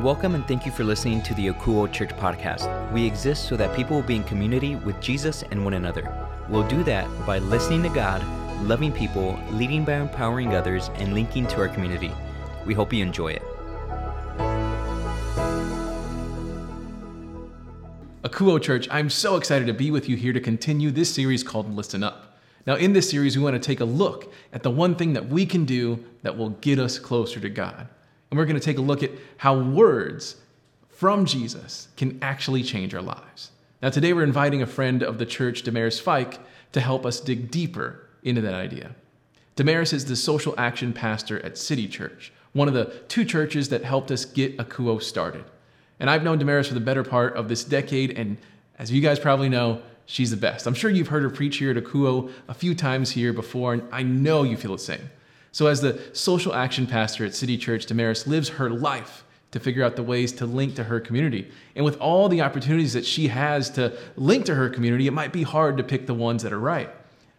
Welcome and thank you for listening to the Akouo Church podcast. We exist so that people will be in community with Jesus and one another. We'll do that by listening to God, loving people, leading by empowering others, and linking to our community. We hope you enjoy it. Akouo Church, I'm so excited to be with you here to continue this series called Listen Up. Now, in this series, we want to take a look at the one thing that we can do that will get us closer to God. And we're going to take a look at how words from Jesus can actually change our lives. Now, today we're inviting a friend of the church, Damaris Fike, to help us dig deeper into that idea. Damaris is the social action pastor at City Church, one of the two churches that helped us get Akouo started. And I've known Damaris for the better part of this decade, and as you guys probably know, she's the best. I'm sure you've heard her preach here at Akouo a few times here before, and I know you feel the same. So, as the social action pastor at City Church, Damaris lives her life to figure out the ways to link to her community. And with all the opportunities that she has to link to her community, it might be hard to pick the ones that are right.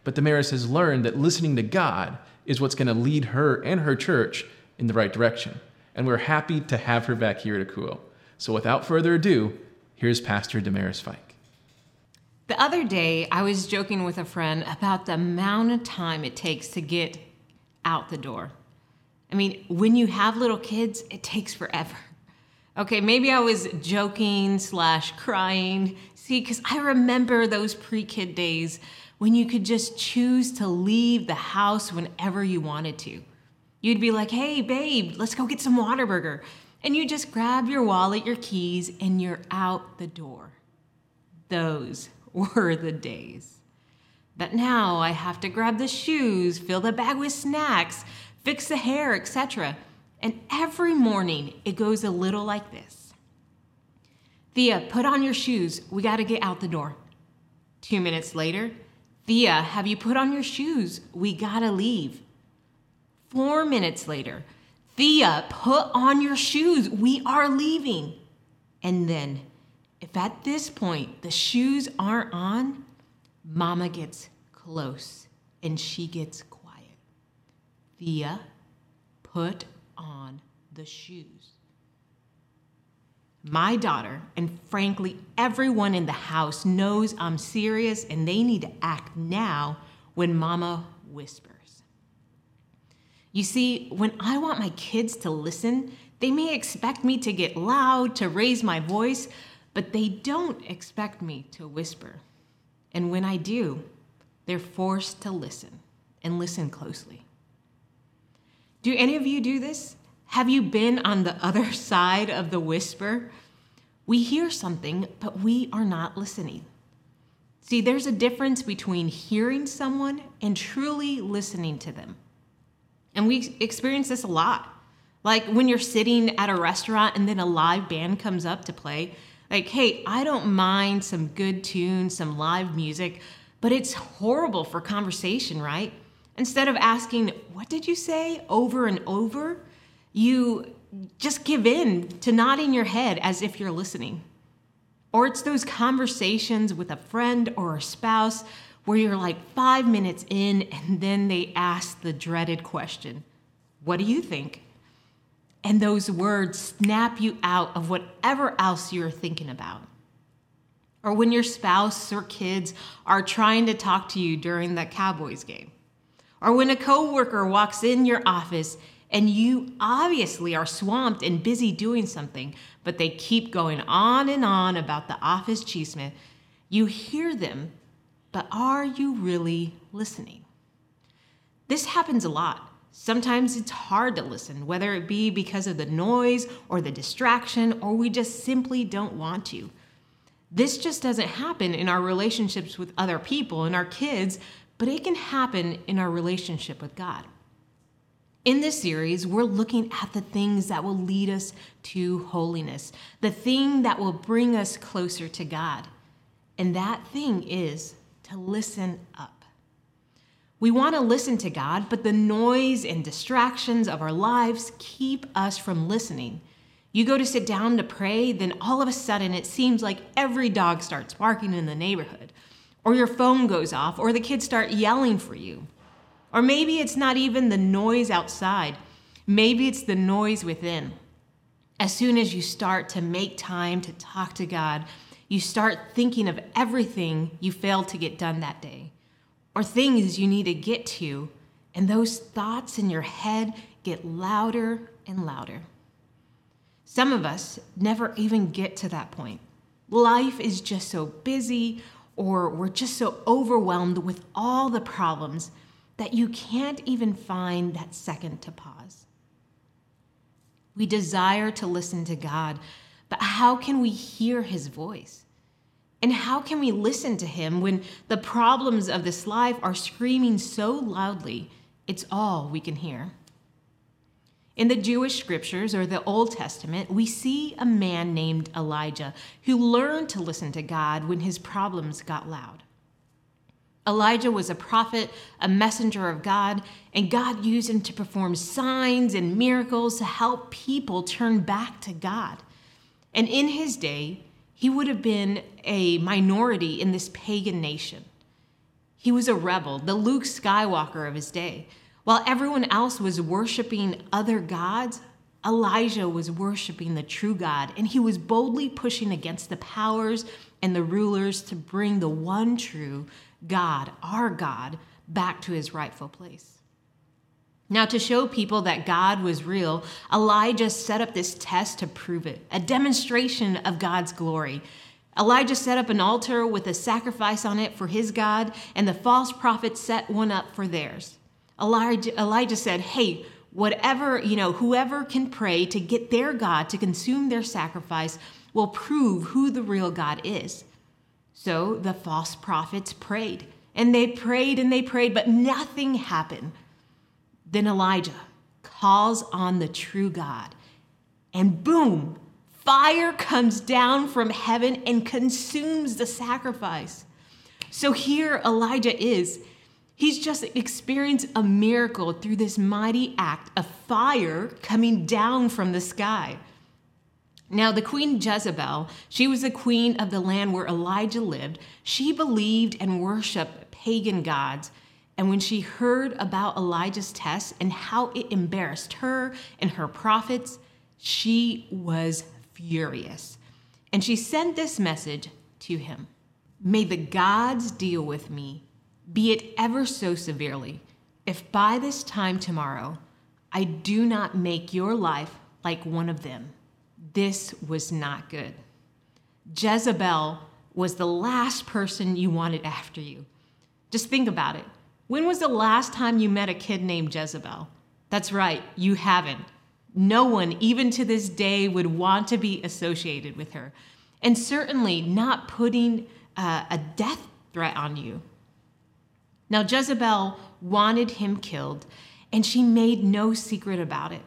But Damaris has learned that listening to God is what's going to lead her and her church in the right direction. And we're happy to have her back here at Akouo. So without further ado, here's Pastor Damaris Fike. The other day, I was joking with a friend about the amount of time it takes to get out the door. I mean, when you have little kids, it takes forever. Okay, maybe I was joking slash crying. See, because I remember those pre kid days when you could just choose to leave the house whenever you wanted to. You'd be like, hey, babe, let's go get some Whataburger. And you just grab your wallet, your keys, and you're out the door. Those were the days. But now I have to grab the shoes, fill the bag with snacks, fix the hair, etc. And every morning it goes a little like this Thea, put on your shoes. We got to get out the door. Two minutes later, Thea, have you put on your shoes? We got to leave. Four minutes later, Thea, put on your shoes. We are leaving. And then, if at this point the shoes aren't on, Mama gets close and she gets quiet. Thea, put on the shoes. My daughter, and frankly, everyone in the house knows I'm serious and they need to act now when Mama whispers. You see, when I want my kids to listen, they may expect me to get loud, to raise my voice, but they don't expect me to whisper. And when I do, they're forced to listen and listen closely. Do any of you do this? Have you been on the other side of the whisper? We hear something, but we are not listening. See, there's a difference between hearing someone and truly listening to them. And we experience this a lot. Like when you're sitting at a restaurant and then a live band comes up to play, like, hey, I don't mind some good tunes, some live music, but it's horrible for conversation, right? Instead of asking, what did you say over and over, you just give in to nodding your head as if you're listening. Or it's those conversations with a friend or a spouse where you're like five minutes in and then they ask the dreaded question What do you think? And those words snap you out of whatever else you're thinking about. Or when your spouse or kids are trying to talk to you during the Cowboys game. Or when a coworker walks in your office and you obviously are swamped and busy doing something, but they keep going on and on about the office chisme. You hear them, but are you really listening? This happens a lot. Sometimes it's hard to listen, whether it be because of the noise or the distraction, or we just simply don't want to. This just doesn't happen in our relationships with other people and our kids, but it can happen in our relationship with God. In this series, we're looking at the things that will lead us to holiness, the thing that will bring us closer to God. And that thing is to listen up. We want to listen to God, but the noise and distractions of our lives keep us from listening. You go to sit down to pray, then all of a sudden it seems like every dog starts barking in the neighborhood, or your phone goes off, or the kids start yelling for you. Or maybe it's not even the noise outside, maybe it's the noise within. As soon as you start to make time to talk to God, you start thinking of everything you failed to get done that day or things you need to get to, and those thoughts in your head get louder and louder. Some of us never even get to that point. Life is just so busy, or we're just so overwhelmed with all the problems that you can't even find that second to pause. We desire to listen to God, but how can we hear his voice? And how can we listen to him when the problems of this life are screaming so loudly, it's all we can hear? In the Jewish scriptures or the Old Testament, we see a man named Elijah who learned to listen to God when his problems got loud. Elijah was a prophet, a messenger of God, and God used him to perform signs and miracles to help people turn back to God. And in his day, he would have been a minority in this pagan nation. He was a rebel, the Luke Skywalker of his day. While everyone else was worshiping other gods, Elijah was worshiping the true God, and he was boldly pushing against the powers and the rulers to bring the one true God, our God, back to his rightful place. Now, to show people that God was real, Elijah set up this test to prove it, a demonstration of God's glory. Elijah set up an altar with a sacrifice on it for his God, and the false prophets set one up for theirs. Elijah, Elijah said, Hey, whatever, you know, whoever can pray to get their God to consume their sacrifice will prove who the real God is. So the false prophets prayed, and they prayed and they prayed, but nothing happened. Then Elijah calls on the true God, and boom, fire comes down from heaven and consumes the sacrifice. So here Elijah is He's just experienced a miracle through this mighty act of fire coming down from the sky. Now, the queen Jezebel, she was the queen of the land where Elijah lived. She believed and worshiped pagan gods. And when she heard about Elijah's test and how it embarrassed her and her prophets, she was furious. And she sent this message to him May the gods deal with me be it ever so severely, if by this time tomorrow I do not make your life like one of them. This was not good. Jezebel was the last person you wanted after you. Just think about it. When was the last time you met a kid named Jezebel? That's right, you haven't. No one, even to this day, would want to be associated with her. And certainly not putting uh, a death threat on you. Now, Jezebel wanted him killed, and she made no secret about it.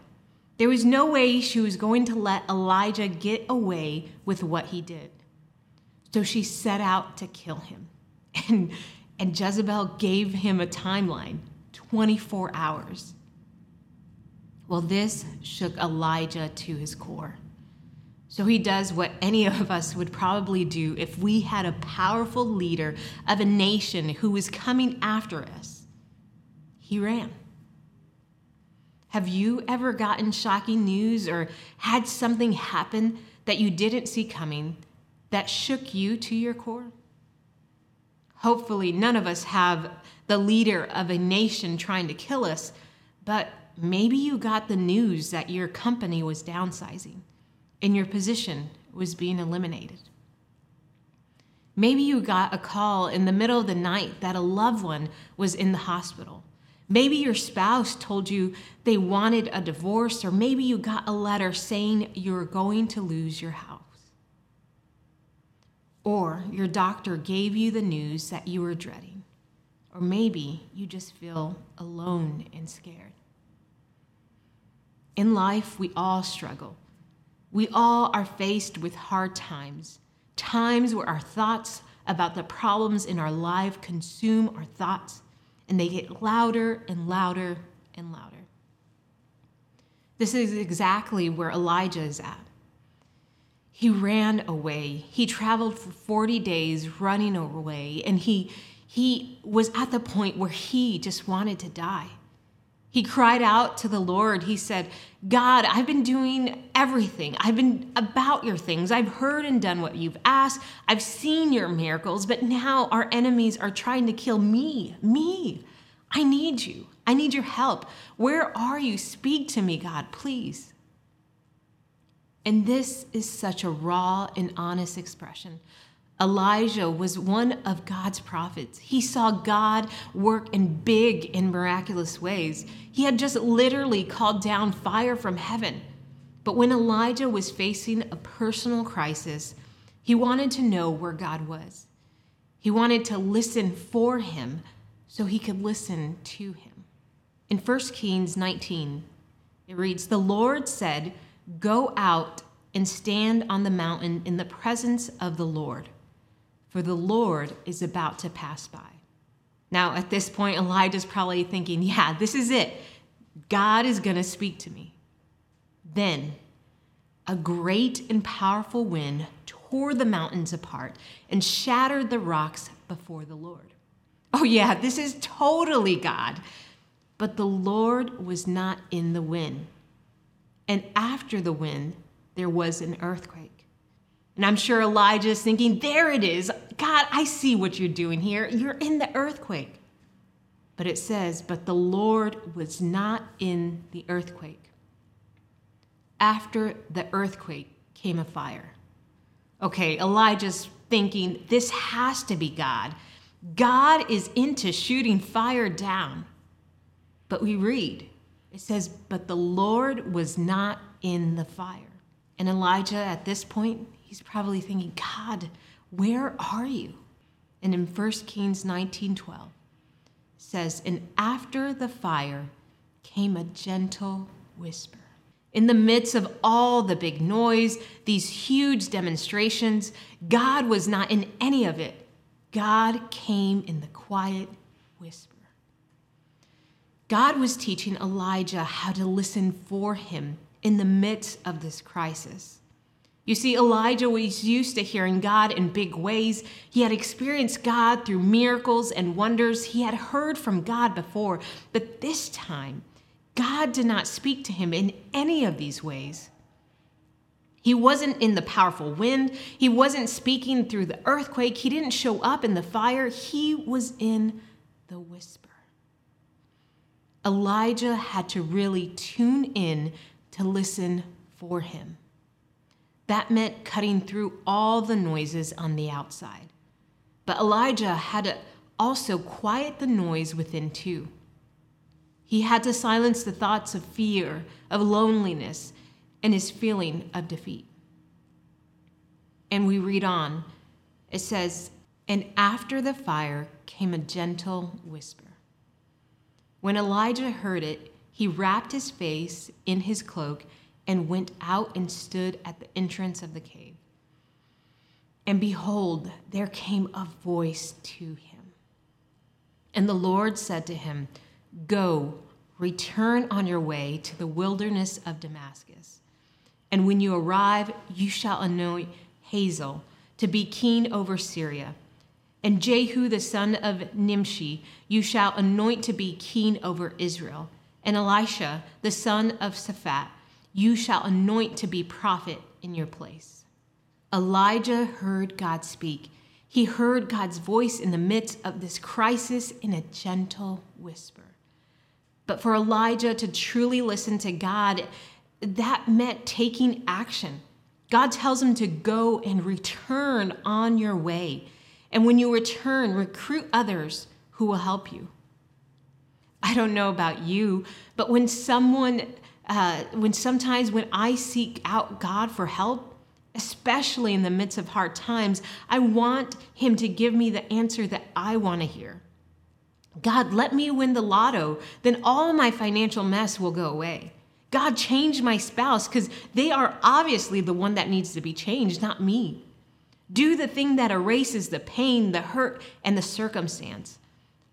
There was no way she was going to let Elijah get away with what he did. So she set out to kill him. And, and Jezebel gave him a timeline 24 hours. Well, this shook Elijah to his core. So he does what any of us would probably do if we had a powerful leader of a nation who was coming after us. He ran. Have you ever gotten shocking news or had something happen that you didn't see coming that shook you to your core? Hopefully, none of us have the leader of a nation trying to kill us, but maybe you got the news that your company was downsizing and your position was being eliminated. Maybe you got a call in the middle of the night that a loved one was in the hospital. Maybe your spouse told you they wanted a divorce, or maybe you got a letter saying you're going to lose your house. Or your doctor gave you the news that you were dreading. Or maybe you just feel alone and scared. In life, we all struggle. We all are faced with hard times, times where our thoughts about the problems in our life consume our thoughts, and they get louder and louder and louder. This is exactly where Elijah is at. He ran away. He traveled for 40 days running away, and he, he was at the point where he just wanted to die. He cried out to the Lord. He said, God, I've been doing everything. I've been about your things. I've heard and done what you've asked. I've seen your miracles, but now our enemies are trying to kill me. Me. I need you. I need your help. Where are you? Speak to me, God, please. And this is such a raw and honest expression Elijah was one of God's prophets. He saw God work in big and miraculous ways. He had just literally called down fire from heaven. But when Elijah was facing a personal crisis, he wanted to know where God was. He wanted to listen for him so he could listen to him. In 1 Kings 19, it reads The Lord said, Go out and stand on the mountain in the presence of the Lord for the Lord is about to pass by. Now, at this point, Elijah's probably thinking, yeah, this is it. God is going to speak to me. Then, a great and powerful wind tore the mountains apart and shattered the rocks before the Lord. Oh, yeah, this is totally God. But the Lord was not in the wind. And after the wind, there was an earthquake. And I'm sure Elijah's thinking, there it is. God, I see what you're doing here. You're in the earthquake. But it says, but the Lord was not in the earthquake. After the earthquake came a fire. Okay, Elijah's thinking, this has to be God. God is into shooting fire down. But we read, it says, but the Lord was not in the fire. And Elijah, at this point, he's probably thinking, God, where are you? And in 1 Kings 19:12 says, "And after the fire came a gentle whisper." In the midst of all the big noise, these huge demonstrations, God was not in any of it. God came in the quiet whisper. God was teaching Elijah how to listen for him in the midst of this crisis. You see, Elijah was used to hearing God in big ways. He had experienced God through miracles and wonders. He had heard from God before, but this time, God did not speak to him in any of these ways. He wasn't in the powerful wind. He wasn't speaking through the earthquake. He didn't show up in the fire. He was in the whisper. Elijah had to really tune in to listen for him. That meant cutting through all the noises on the outside. But Elijah had to also quiet the noise within too. He had to silence the thoughts of fear, of loneliness, and his feeling of defeat. And we read on. It says, And after the fire came a gentle whisper. When Elijah heard it, he wrapped his face in his cloak and went out and stood at the entrance of the cave. And behold, there came a voice to him. And the Lord said to him, Go, return on your way to the wilderness of Damascus. And when you arrive, you shall anoint Hazael to be king over Syria. And Jehu the son of Nimshi you shall anoint to be king over Israel. And Elisha the son of Shaphat you shall anoint to be prophet in your place. Elijah heard God speak. He heard God's voice in the midst of this crisis in a gentle whisper. But for Elijah to truly listen to God, that meant taking action. God tells him to go and return on your way. And when you return, recruit others who will help you. I don't know about you, but when someone uh, when sometimes when I seek out God for help, especially in the midst of hard times, I want Him to give me the answer that I want to hear. God, let me win the lotto, then all my financial mess will go away. God, change my spouse because they are obviously the one that needs to be changed, not me. Do the thing that erases the pain, the hurt, and the circumstance.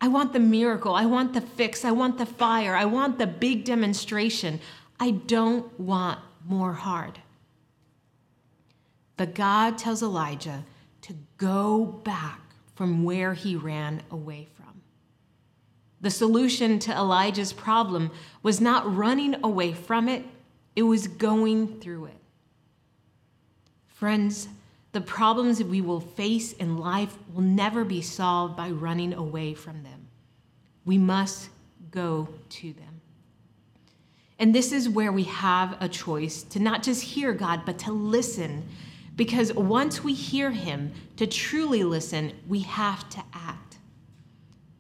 I want the miracle. I want the fix. I want the fire. I want the big demonstration. I don't want more hard. But God tells Elijah to go back from where he ran away from. The solution to Elijah's problem was not running away from it, it was going through it. Friends, the problems we will face in life will never be solved by running away from them. We must go to them. And this is where we have a choice to not just hear God, but to listen. Because once we hear Him, to truly listen, we have to act.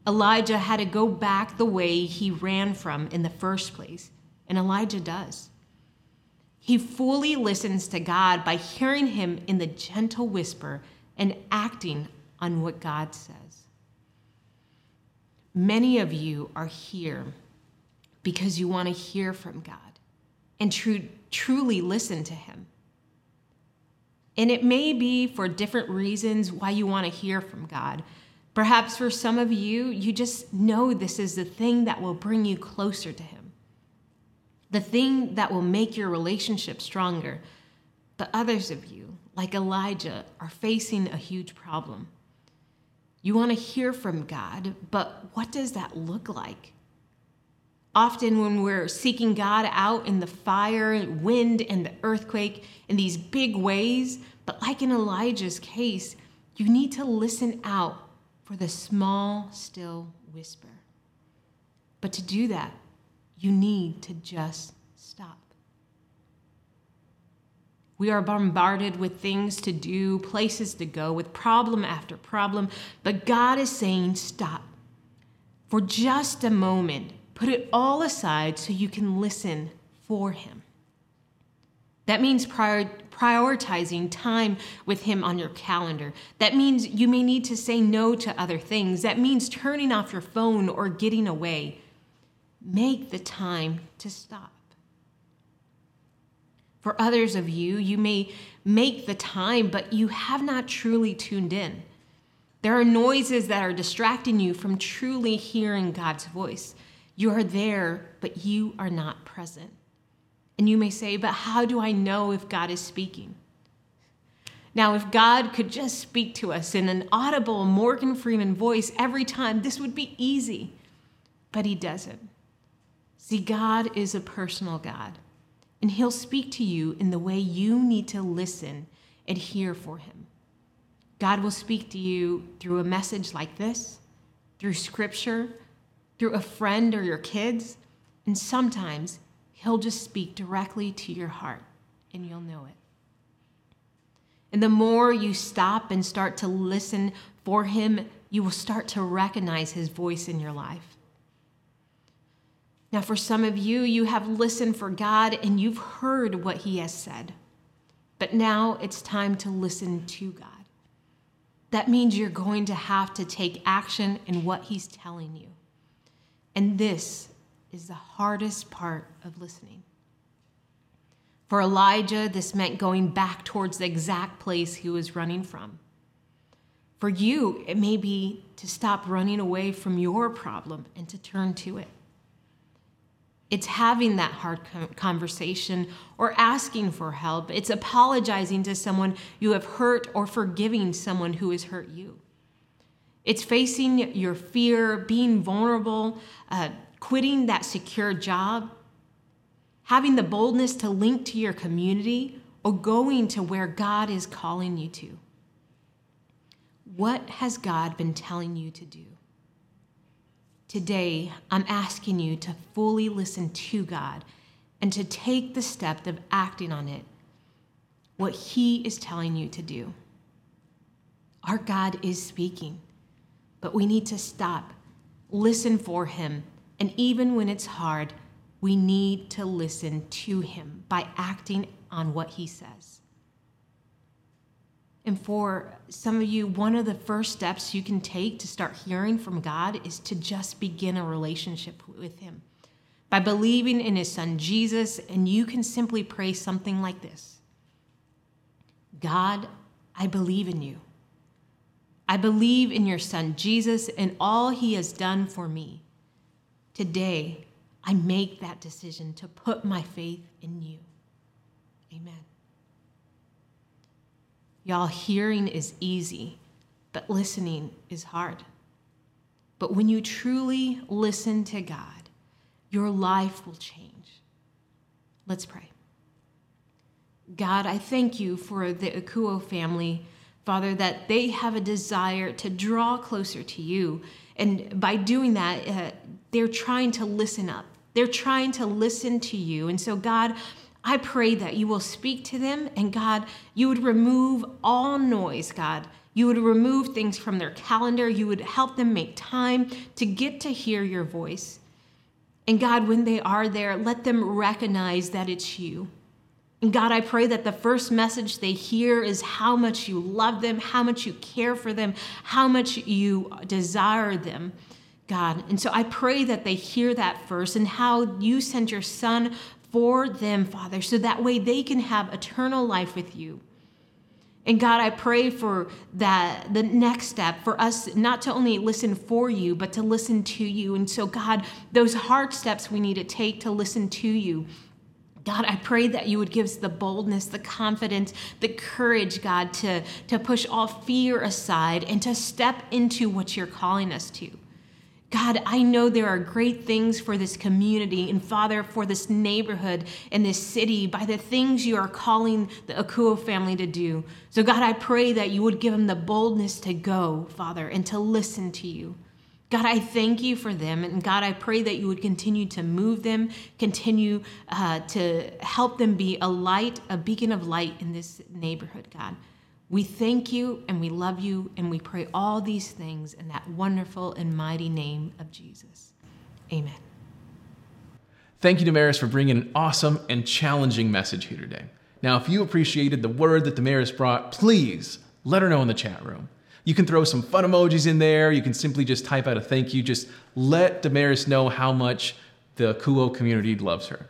Elijah had to go back the way he ran from in the first place, and Elijah does. He fully listens to God by hearing Him in the gentle whisper and acting on what God says. Many of you are here because you want to hear from God and tru- truly listen to Him. And it may be for different reasons why you want to hear from God. Perhaps for some of you, you just know this is the thing that will bring you closer to Him, the thing that will make your relationship stronger. But others of you, like Elijah, are facing a huge problem. You want to hear from God, but what does that look like? Often, when we're seeking God out in the fire, wind, and the earthquake in these big ways, but like in Elijah's case, you need to listen out for the small, still whisper. But to do that, you need to just stop. We are bombarded with things to do, places to go, with problem after problem, but God is saying, stop. For just a moment, Put it all aside so you can listen for Him. That means prior, prioritizing time with Him on your calendar. That means you may need to say no to other things. That means turning off your phone or getting away. Make the time to stop. For others of you, you may make the time, but you have not truly tuned in. There are noises that are distracting you from truly hearing God's voice. You are there, but you are not present. And you may say, but how do I know if God is speaking? Now, if God could just speak to us in an audible Morgan Freeman voice every time, this would be easy. But He doesn't. See, God is a personal God, and He'll speak to you in the way you need to listen and hear for Him. God will speak to you through a message like this, through scripture, through a friend or your kids, and sometimes He'll just speak directly to your heart and you'll know it. And the more you stop and start to listen for Him, you will start to recognize His voice in your life. Now, for some of you, you have listened for God and you've heard what He has said. But now it's time to listen to God. That means you're going to have to take action in what He's telling you. And this is the hardest part of listening. For Elijah, this meant going back towards the exact place he was running from. For you, it may be to stop running away from your problem and to turn to it. It's having that hard conversation or asking for help. It's apologizing to someone you have hurt or forgiving someone who has hurt you. It's facing your fear, being vulnerable, uh, quitting that secure job, having the boldness to link to your community, or going to where God is calling you to. What has God been telling you to do? Today, I'm asking you to fully listen to God and to take the step of acting on it, what He is telling you to do. Our God is speaking. But we need to stop, listen for Him, and even when it's hard, we need to listen to Him by acting on what He says. And for some of you, one of the first steps you can take to start hearing from God is to just begin a relationship with Him by believing in His Son Jesus. And you can simply pray something like this God, I believe in you. I believe in your Son, Jesus, and all he has done for me. Today, I make that decision to put my faith in you. Amen. Y'all, hearing is easy, but listening is hard. But when you truly listen to God, your life will change. Let's pray. God, I thank you for the Akouo family, Father, that they have a desire to draw closer to you. And by doing that, uh, they're trying to listen up. They're trying to listen to you. And so, God, I pray that you will speak to them, and God, you would remove all noise, God. You would remove things from their calendar. You would help them make time to get to hear your voice. And God, when they are there, let them recognize that it's you. And God, I pray that the first message they hear is how much you love them, how much you care for them, how much you desire them, God. And so I pray that they hear that first and how you sent your son for them, Father, so that way they can have eternal life with you. And God, I pray for that the next step for us not to only listen for you, but to listen to you. And so, God, those hard steps we need to take to listen to you. God, I pray that you would give us the boldness, the confidence, the courage, God, to, to push all fear aside and to step into what you're calling us to. God, I know there are great things for this community and Father, for this neighborhood and this city by the things you are calling the Akouo family to do. So, God, I pray that you would give them the boldness to go, Father, and to listen to you. God, I thank you for them. And God, I pray that you would continue to move them, continue uh, to help them be a light, a beacon of light in this neighborhood, God. We thank you and we love you and we pray all these things in that wonderful and mighty name of Jesus. Amen. Thank you, Damaris, for bringing an awesome and challenging message here today. Now, if you appreciated the word that Damaris brought, please let her know in the chat room. You can throw some fun emojis in there. You can simply just type out a thank you. Just let Damaris know how much the Kuo community loves her.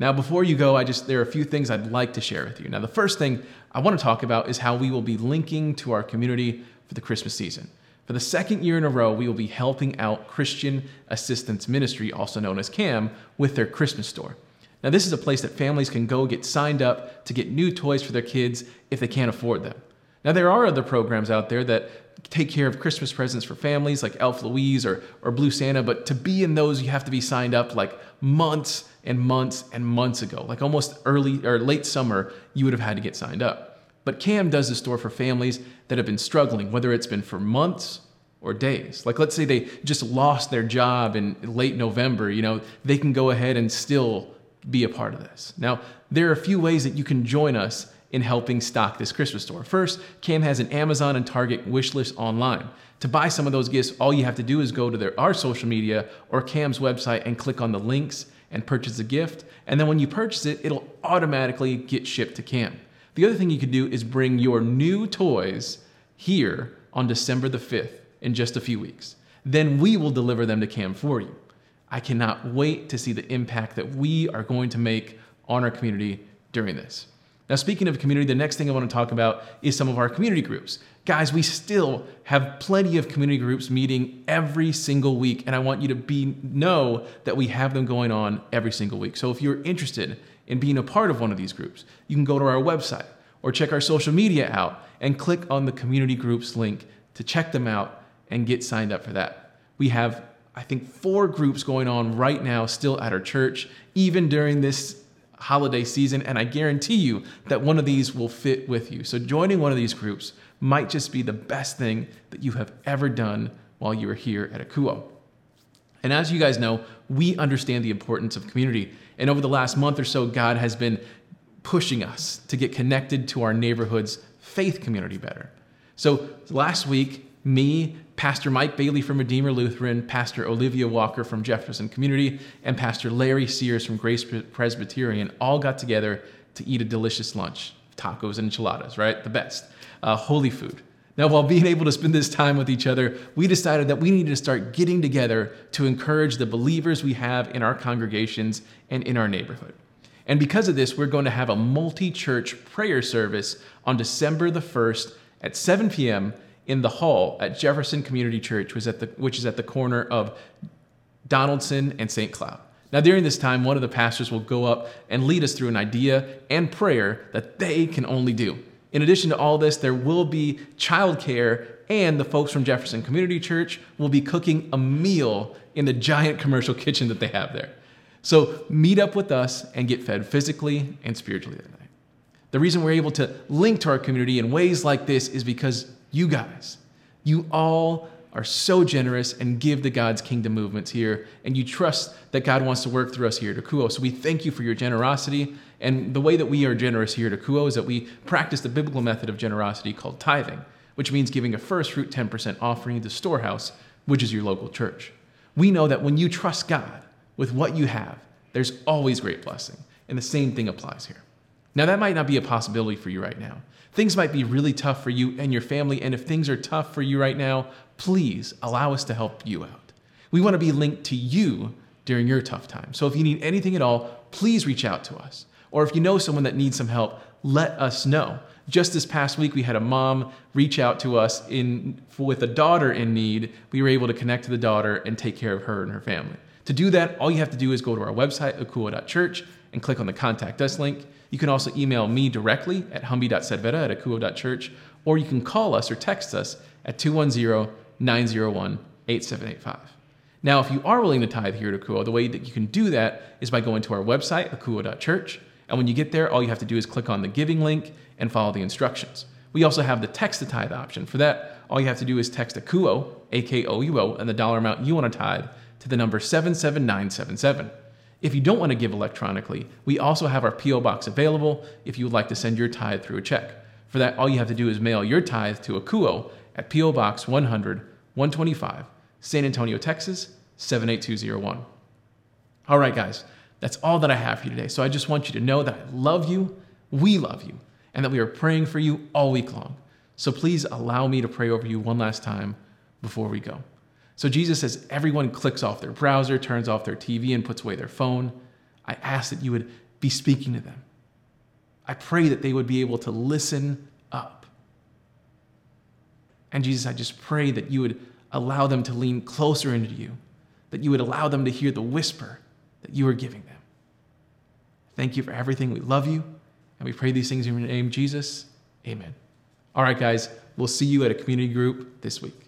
Now, before you go, I just there are a few things I'd like to share with you. Now, the first thing I want to talk about is how we will be linking to our community for the Christmas season. For the second year in a row, we will be helping out Christian Assistance Ministry, also known as CAM, with their Christmas store. Now, this is a place that families can go get signed up to get new toys for their kids if they can't afford them. Now, there are other programs out there that take care of Christmas presents for families like Elf Louise or, or Blue Santa, but to be in those, you have to be signed up like months and months and months ago. Like almost early or late summer, you would have had to get signed up. But CAM does the store for families that have been struggling, whether it's been for months or days. Like let's say they just lost their job in late November, you know, they can go ahead and still be a part of this. Now, there are a few ways that you can join us in helping stock this Christmas store. First, Cam has an Amazon and Target wish list online. To buy some of those gifts, all you have to do is go to their, our social media or Cam's website and click on the links and purchase a gift. And then when you purchase it, it'll automatically get shipped to Cam. The other thing you could do is bring your new toys here on December the 5th in just a few weeks. Then we will deliver them to Cam for you. I cannot wait to see the impact that we are going to make on our community during this. Now, speaking of community, the next thing I want to talk about is some of our community groups. Guys, we still have plenty of community groups meeting every single week, and I want you to be know that we have them going on every single week. So if you're interested in being a part of one of these groups, you can go to our website or check our social media out and click on the community groups link to check them out and get signed up for that. We have I think four groups going on right now still at our church, even during this holiday season, and I guarantee you that one of these will fit with you. So, joining one of these groups might just be the best thing that you have ever done while you are here at Akouo. And as you guys know, we understand the importance of community. And over the last month or so, God has been pushing us to get connected to our neighborhood's faith community better. So last week, me, Pastor Mike Bailey from Redeemer Lutheran, Pastor Olivia Walker from Jefferson Community, and Pastor Larry Sears from Grace Presbyterian all got together to eat a delicious lunch tacos and enchiladas, right? The best. Uh, holy food. Now, while being able to spend this time with each other, we decided that we needed to start getting together to encourage the believers we have in our congregations and in our neighborhood. And because of this, we're going to have a multi church prayer service on December the 1st at 7 p.m in the hall at Jefferson Community Church, which is at the, which is at the corner of Donaldson and St. Cloud. Now, during this time, one of the pastors will go up and lead us through an idea and prayer that they can only do. In addition to all this, there will be childcare, and the folks from Jefferson Community Church will be cooking a meal in the giant commercial kitchen that they have there. So meet up with us and get fed physically and spiritually that night. The reason we're able to link to our community in ways like this is because you guys, you all are so generous and give to God's kingdom movements here, and you trust that God wants to work through us here at Akouo. So we thank you for your generosity. And the way that we are generous here at Akouo is that we practice the biblical method of generosity called tithing, which means giving a first fruit 10% offering to the storehouse, which is your local church. We know that when you trust God with what you have, there's always great blessing. And the same thing applies here. Now, that might not be a possibility for you right now. Things might be really tough for you and your family. And if things are tough for you right now, please allow us to help you out. We want to be linked to you during your tough time. So if you need anything at all, please reach out to us. Or if you know someone that needs some help, let us know. Just this past week, we had a mom reach out to us in, with a daughter in need. We were able to connect to the daughter and take care of her and her family. To do that, all you have to do is go to our website, akouo.church, and click on the Contact Us link. You can also email me directly at humby.sedvera at akouo.church, or you can call us or text us at 210 901 8785. Now, if you are willing to tithe here at Akouo, the way that you can do that is by going to our website, akouo.church. And when you get there, all you have to do is click on the giving link and follow the instructions. We also have the text to tithe option. For that, all you have to do is text Akouo, A K O U O, and the dollar amount you want to tithe to the number 77977. If you don't want to give electronically, we also have our P.O. box available if you would like to send your tithe through a check. For that, all you have to do is mail your tithe to Akouo at P.O. Box 100 125, San Antonio, Texas 78201. All right, guys, that's all that I have for you today. So I just want you to know that I love you, we love you, and that we are praying for you all week long. So please allow me to pray over you one last time before we go. So Jesus says everyone clicks off their browser, turns off their TV, and puts away their phone. I ask that you would be speaking to them. I pray that they would be able to listen up. And Jesus, I just pray that you would allow them to lean closer into you, that you would allow them to hear the whisper that you are giving them. Thank you for everything. We love you. And we pray these things in your name, Jesus. Amen. All right, guys, we'll see you at a community group this week.